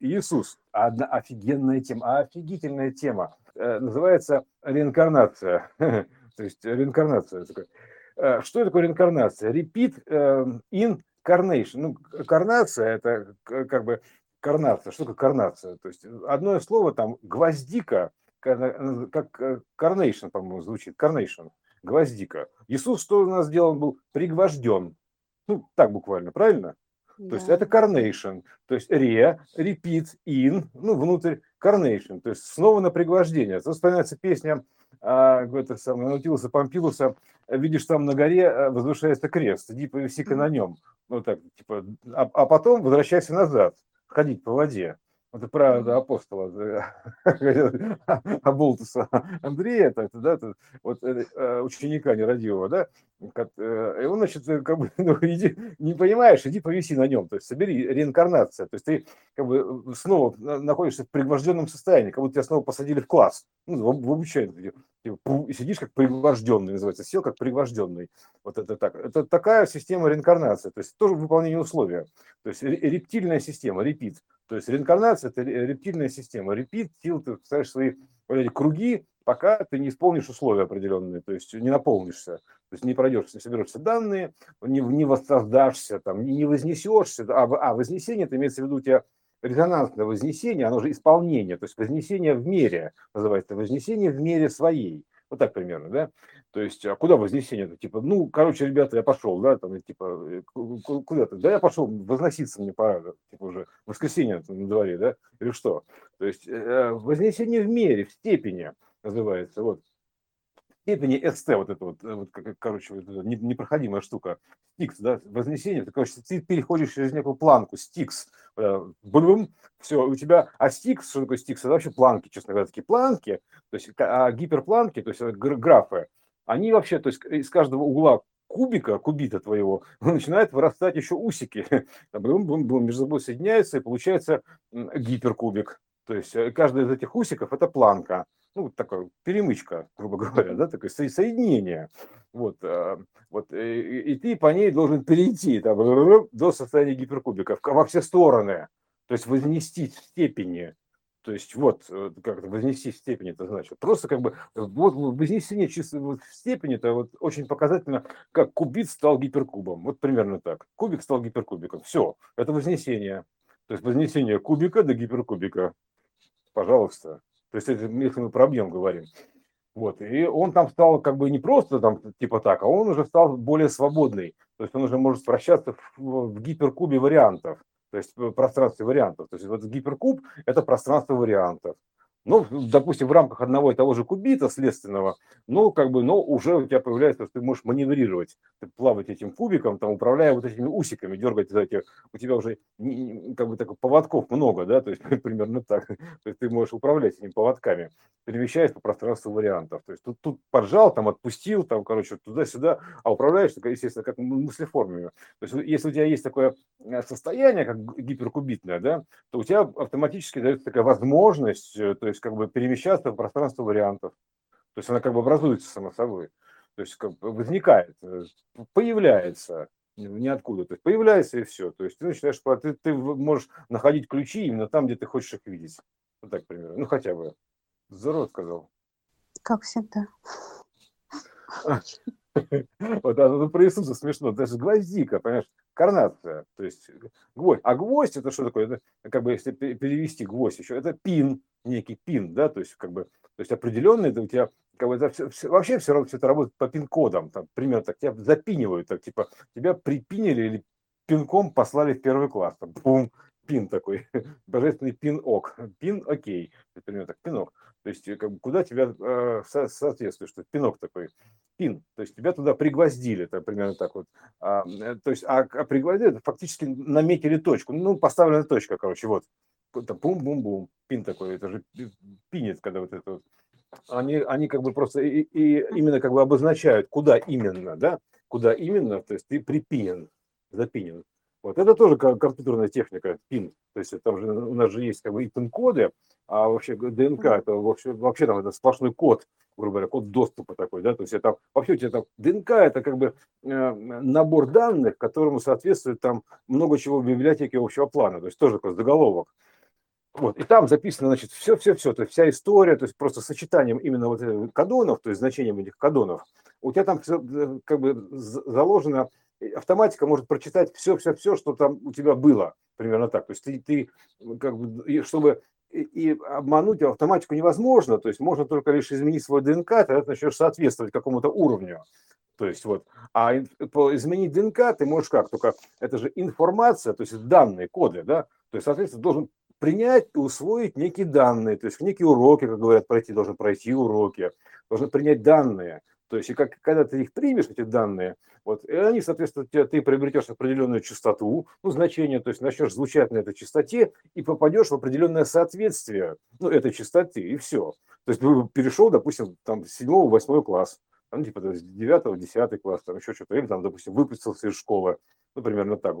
Иисус. Одна офигенная тема, офигительная тема. Э, называется реинкарнация. То есть реинкарнация. Э, что такое реинкарнация? Repeat э, incarnation. Ну, карнация – это как бы карнация. Что такое карнация? То есть одно слово там гвоздика, как carnation, по-моему, звучит. Carnation. Гвоздика. Иисус что у нас сделал? Он был пригвожден. Ну, так буквально, правильно? Да. То есть это carnation, то есть re, repeat, in, ну, внутрь carnation, то есть снова на пригвождение. Тут вспоминается песня а, это самое, Наутилуса Помпилуса, видишь, там на горе а, возвышается крест, иди повиси-ка на нем. Вот так, типа, а, а потом возвращайся назад, ходить по воде. Это правда апостола Аболтуса Андрея, это, да, это, вот э, э, ученика нерадивого, да, э, и он, значит, как бы, ну, иди, не понимаешь, иди повиси на нем, то есть собери реинкарнация, то есть ты как бы снова находишься в пригвожденном состоянии, как будто тебя снова посадили в класс, ну, в, в обучение, типа, сидишь как пригвожденный, называется, сел как пригвожденный, вот это так, это такая система реинкарнации, то есть тоже выполнение условия, то есть рептильная система, репит, то есть реинкарнация – это рептильная система. Репит, сил, ты ставишь свои вот эти круги, пока ты не исполнишь условия определенные, то есть не наполнишься, то есть не пройдешь, не соберешься данные, не, не воссоздашься, там, не вознесешься. А, а вознесение, это имеется в виду у тебя резонансное вознесение, оно же исполнение, то есть вознесение в мере, называется вознесение в мере своей. Вот так примерно, да? То есть, а куда вознесение? -то? Типа, ну, короче, ребята, я пошел, да, там, типа, э, куда-то, да, я пошел, возноситься мне пора, типа, уже воскресенье на дворе, да, или что? То есть, э, вознесение в мере, в степени называется, вот степени СТ, вот это вот, э, вот короче, вот непроходимая штука, стикс, да, вознесение, ты, короче, ты переходишь через некую планку, стикс, блум, все, у тебя, а стикс, что такое стикс, это вообще планки, честно говоря, такие планки, то есть а гиперпланки, то есть графы, они вообще, то есть из каждого угла кубика, кубита твоего, начинают вырастать еще усики, блум, блум, блум, между собой соединяются, и получается гиперкубик, то есть э, каждый из этих усиков это планка, ну, такая перемычка, грубо говоря, да, такое соединение. Вот, э, вот э, и, и ты по ней должен перейти там, до состояния гиперкубика во все стороны, то есть вознести в степени. То есть вот, э, как это вознести в степени, это значит. Просто как бы вот вознесение чисто в степени, это вот очень показательно, как кубит стал гиперкубом. Вот примерно так. Кубик стал гиперкубиком. Все, это вознесение. То есть вознесение кубика до гиперкубика. Пожалуйста. То есть это если мы про объем говорим. Вот. И он там стал как бы не просто там типа так, а он уже стал более свободный. То есть он уже может вращаться в, в гиперкубе вариантов, то есть в пространстве вариантов. То есть вот гиперкуб – это пространство вариантов ну, допустим, в рамках одного и того же кубита следственного, ну, как бы, но уже у тебя появляется, что ты можешь маневрировать, ты плавать этим кубиком, там, управляя вот этими усиками, дергать за эти, у тебя уже, как бы, так, поводков много, да, то есть примерно так, то есть ты можешь управлять этими поводками, перемещаясь по пространству вариантов, то есть тут, тут поджал, там, отпустил, там, короче, туда-сюда, а управляешь, естественно, как мыслеформами. То есть если у тебя есть такое э, состояние, как гиперкубитное, да, то у тебя автоматически дается такая возможность, э, то есть есть как бы перемещаться в пространство вариантов. То есть она как бы образуется само собой. То есть как бы возникает, э, появляется ниоткуда. То есть появляется и все. То есть ты начинаешь, ты, ты можешь находить ключи именно там, где ты хочешь их видеть. Вот так примерно. Ну хотя бы. Здорово сказал. Как всегда. Вот, а, ну, про Иисуса смешно. Даже гвоздика, понимаешь, карнация. То есть гвоздь. А гвоздь это что такое? Это как бы если перевести гвоздь еще, это пин некий пин, да, то есть как бы, то есть определенный, это у тебя как бы это все, вообще все равно все это работает по пин-кодам, там, примерно так, тебя запинивают, так, типа, тебя припинили или пинком послали в первый класс, там, бум, пин такой, божественный пин-ок, пин-окей, примерно так, пинок, то есть как бы, куда тебя э, со, соответствует, что пинок такой, пин, то есть тебя туда пригвоздили, это примерно так вот, а, э, то есть, а, а пригвоздили, фактически наметили точку, ну, поставлена точка, короче, вот, там бум-бум-бум, пин такой, это же пинец, когда вот это вот. Они, они как бы просто и, и именно как бы обозначают, куда именно, да, куда именно, то есть ты припинен, запинен. Вот это тоже компьютерная техника, пин. То есть там же у нас же есть как бы и пин-коды, а вообще ДНК это вообще, вообще там это сплошной код, грубо говоря, код доступа такой, да, то есть это вообще у тебя там ДНК это как бы э, набор данных, которому соответствует там много чего в библиотеке общего плана, то есть тоже такой заголовок. Вот, и там записано, значит, все-все-все, то есть вся история, то есть просто сочетанием именно вот кадонов, то есть значением этих кадонов, у тебя там э, как бы заложено, автоматика может прочитать все-все-все, что там у тебя было, примерно так. То есть ты, ты как бы, чтобы и обмануть автоматику невозможно, то есть можно только лишь изменить свой ДНК, тогда ты начнешь соответствовать какому-то уровню. То есть вот, а изменить ДНК ты можешь как? Только это же информация, то есть данные, коды, да? То есть, соответственно, должен принять и усвоить некие данные, то есть некие уроки, как говорят, пройти, должен пройти уроки, должен принять данные. То есть, и как, когда ты их примешь, эти данные, вот, и они, соответственно, ты, ты приобретешь определенную частоту, ну, значение, то есть начнешь звучать на этой частоте и попадешь в определенное соответствие, ну, этой частоты, и все. То есть, перешел, допустим, там, с 7 8 класс, там, типа, 9 10 класс, там, еще что-то, или там, допустим, выпустился из школы, ну, примерно так,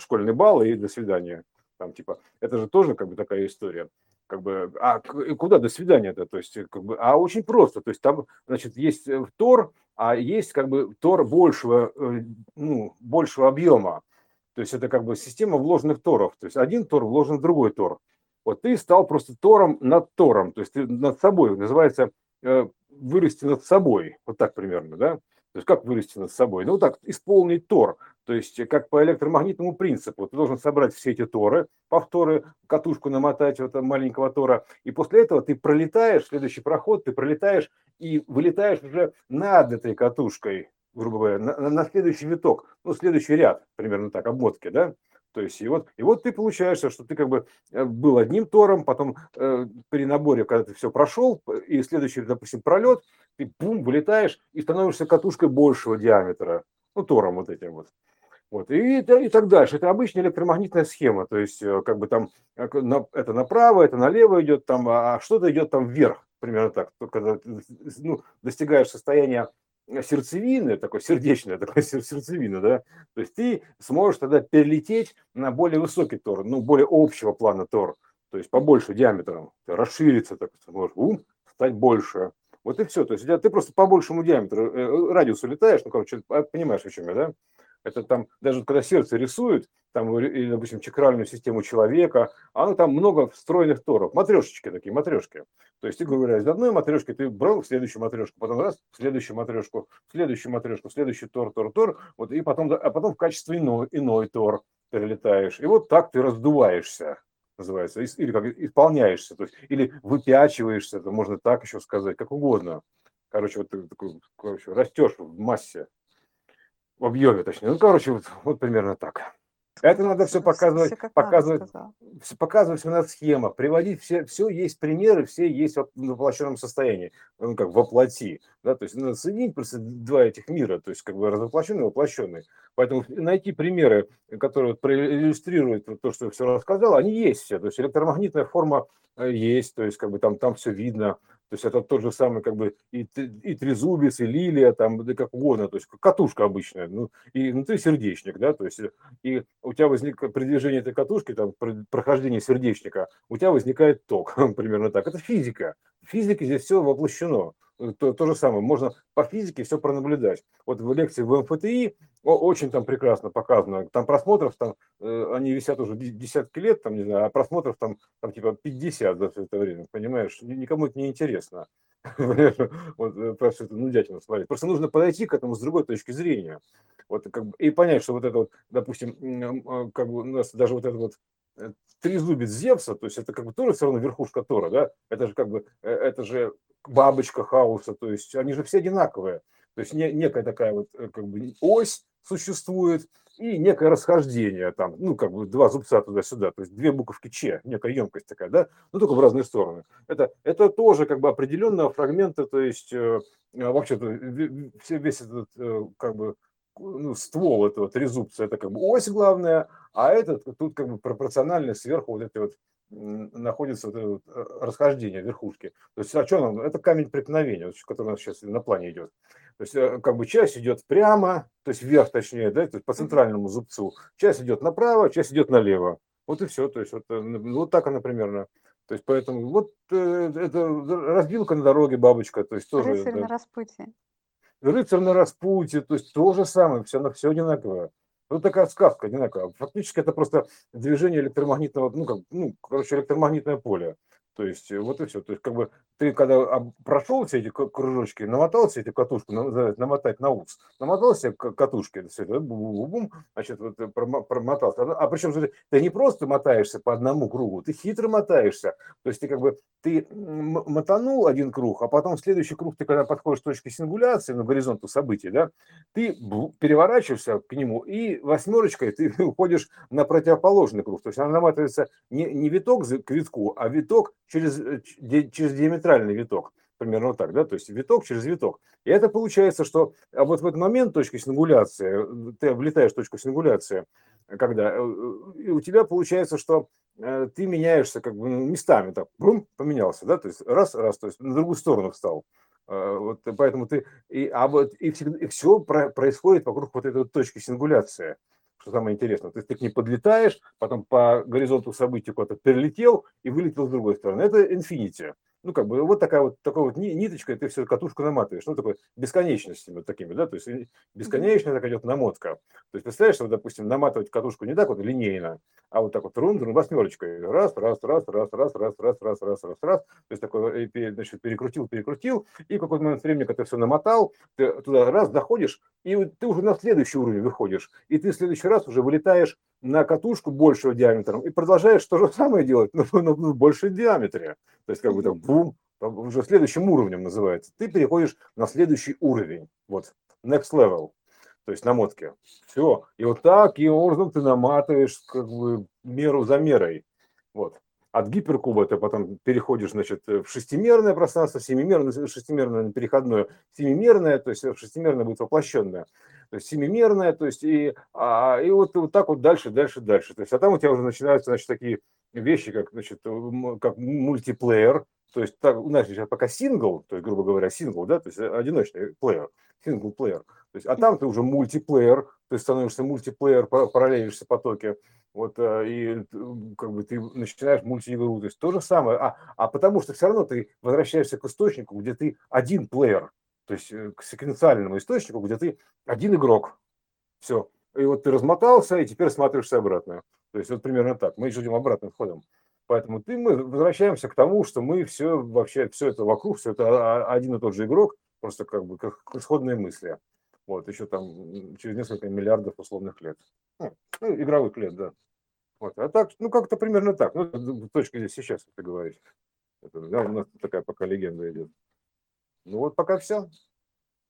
школьный балл и до свидания. Там, типа, это же тоже, как бы, такая история. Как бы, а куда до свидания-то, то есть, как бы, а очень просто, то есть там, значит, есть э, Тор, а есть как бы Тор большего, э, ну, большего объема, то есть это как бы система вложенных Торов, то есть один Тор вложен в другой Тор. Вот ты стал просто Тором над Тором, то есть ты над собой, называется э, вырасти над собой, вот так примерно, да, то есть как вырасти над собой? Ну, так, исполнить тор. То есть как по электромагнитному принципу. Ты должен собрать все эти торы, повторы, катушку намотать вот маленького тора. И после этого ты пролетаешь, следующий проход, ты пролетаешь и вылетаешь уже над этой катушкой, грубо говоря, на, на следующий виток, ну, следующий ряд, примерно так, обмотки, да? То есть, и вот, и вот ты получаешься, что ты как бы э, был одним тором, потом э, при наборе, когда ты все прошел, и следующий, допустим, пролет, ты бум, вылетаешь и становишься катушкой большего диаметра, ну, тором вот этим вот. Вот, и, и так дальше. Это обычная электромагнитная схема, то есть э, как бы там э, это направо, это налево идет, там, а что-то идет там вверх, примерно так, когда ну, достигаешь состояния сердцевины, такой сердечная такой сердцевина, да, то есть ты сможешь тогда перелететь на более высокий тор, ну, более общего плана тор, то есть побольше диаметром, расшириться, так сможешь, ум, стать больше. Вот и все. То есть ты просто по большему диаметру, э, э, радиусу летаешь, ну, короче, понимаешь, о чем я, да? Это там, даже когда сердце рисуют, там, или, допустим, чакральную систему человека, оно там много встроенных торов, матрешечки такие, матрешки. То есть, ты говоря, из одной матрешки ты брал в следующую матрешку, потом раз, в следующую матрешку, в следующую матрешку, в следующий тор, тор, тор, вот, и потом, а потом в качестве иной, иной тор перелетаешь. И вот так ты раздуваешься называется, или как исполняешься, то есть, или выпячиваешься, это можно так еще сказать, как угодно. Короче, вот такой, короче, растешь в массе в объеме, точнее. Ну, короче, вот, вот примерно так. Это надо все показывать, все показывать, все показывать все на схемах, приводить все, все есть примеры, все есть в воплощенном состоянии, ну как воплоти, да, то есть надо соединить просто два этих мира, то есть как бы развоплощенный и воплощенный. Поэтому найти примеры, которые вот иллюстрируют то, что я все рассказал, они есть все, то есть электромагнитная форма э, есть, то есть как бы там, там все видно, то есть это тот же самый как бы и, и трезубец, и лилия, там, да как угодно, то есть катушка обычная, ну, и внутри сердечник, да, то есть и у тебя возникает при движении этой катушки, там, при прохождении сердечника, у тебя возникает ток, примерно так. Это физика. В физике здесь все воплощено. То, то же самое, можно по физике все пронаблюдать. Вот в лекции в МФТИ очень там прекрасно показано. Там просмотров, там, э, они висят уже десятки лет, там, не знаю, а просмотров там, там типа 50 за все это время, понимаешь? Никому это не интересно. Вот э, просто это нудятина смотреть. Просто нужно подойти к этому с другой точки зрения. Вот, как бы, и понять, что вот это вот, допустим, а, как бы у нас даже вот это вот э, трезубец Зевса, то есть это как бы тоже все равно верхушка Тора, да? Это же как бы, это же бабочка хаоса, то есть они же все одинаковые. То есть не, некая такая вот как бы ось, существует, и некое расхождение, там, ну, как бы два зубца туда-сюда, то есть две буковки Ч, некая емкость такая, да, ну, только в разные стороны. Это, это тоже как бы определенные фрагменты, то есть э, вообще-то весь этот э, как бы ну, ствол этого трезубца, это как бы ось главная, а этот тут как бы пропорционально сверху вот эти вот находится вот это вот э, расхождение верхушки. То есть, а что нам? Это камень преткновения, который у нас сейчас на плане идет. То есть, э, как бы часть идет прямо, то есть вверх точнее, да, то есть по центральному зубцу. Часть идет направо, часть идет налево. Вот и все. То есть, вот, э, вот так она примерно. То есть, поэтому вот это разбилка на дороге бабочка. То есть, тоже, Рыцарь да. на распутье. Рыцарь на распутье, то есть то же самое, все, все одинаково. Вот такая сказка, знаю, фактически это просто движение электромагнитного, ну, как, ну, короче, электромагнитное поле. То есть э, вот и все. То есть как бы ты когда прошел все эти кружочки, намотал все эти катушку, намотать на ус, намотал все катушки, все это, бум, бум, значит, вот э, промотался. А, а причем ты не просто мотаешься по одному кругу, ты хитро мотаешься. То есть ты как бы ты мотанул один круг, а потом следующий круг, ты когда подходишь к точке сингуляции, на горизонту событий, да, ты переворачиваешься к нему и восьмерочкой ты уходишь на противоположный круг. То есть она наматывается не, не виток к витку, а виток через, э, через диаметральный виток. Примерно так, да, то есть виток через виток. И это получается, что а вот в этот момент точки сингуляции, ты влетаешь в точку сингуляции, когда э, у тебя получается, что э, ты меняешься как бы местами, так, бум, поменялся, да, то есть раз, раз, то есть на другую сторону встал. Вот, поэтому ты, и, а вот, и, и все происходит вокруг вот этой точки сингуляции что самое интересное. То есть ты к ней подлетаешь, потом по горизонту событий куда-то перелетел и вылетел с другой стороны. Это Infinity ну, как бы, вот такая вот, такой вот ниточка, и ты все катушку наматываешь, ну, такой бесконечностями вот такими, да, то есть бесконечно так идет намотка. То есть, представляешь, вот, допустим, наматывать катушку не так вот линейно, а вот так вот рун, рун восьмерочкой, раз, раз, раз, раз, раз, раз, раз, раз, раз, раз, раз, то есть такой, значит, перекрутил, перекрутил, и в какой-то момент времени, когда ты все намотал, ты туда раз доходишь, и ты уже на следующий уровень выходишь, и ты в следующий раз уже вылетаешь на катушку большего диаметром и продолжаешь то же самое делать, но, но в большем диаметре. То есть как бы так бум, уже следующим уровнем называется. Ты переходишь на следующий уровень. Вот, next level. То есть намотки. Все. И вот так и образом ты наматываешь как бы меру за мерой. Вот. От гиперкуба ты потом переходишь, значит, в шестимерное пространство, семимерное, шестимерное переходное, семимерное, то есть шестимерное будет воплощенное то есть семимерная, то есть и, а, и вот, вот так вот дальше, дальше, дальше. То есть, а там у тебя уже начинаются, значит, такие вещи, как, значит, как мультиплеер, то есть так, у нас сейчас пока сингл, то есть, грубо говоря, сингл, да, то есть одиночный плеер, сингл плеер. То есть, а там ты уже мультиплеер, есть становишься мультиплеер, параллелишься потоке, вот, э, и как бы ты начинаешь мультиигру, то есть то же самое, а, а потому что все равно ты возвращаешься к источнику, где ты один плеер, то есть э, к секвенциальному источнику, где ты один игрок. Все. И вот ты размотался, и теперь смотришься обратно. То есть вот примерно так. Мы идем обратным ходом. Поэтому ты, мы возвращаемся к тому, что мы все вообще, все это вокруг, все это один и тот же игрок, просто как бы как исходные мысли. Вот, еще там через несколько миллиардов условных лет. Ну, ну игровых лет, да. Вот. А так, ну как-то примерно так. Ну, точка здесь сейчас, ты говоришь. Это, да, у нас такая пока легенда идет. Ну вот пока все.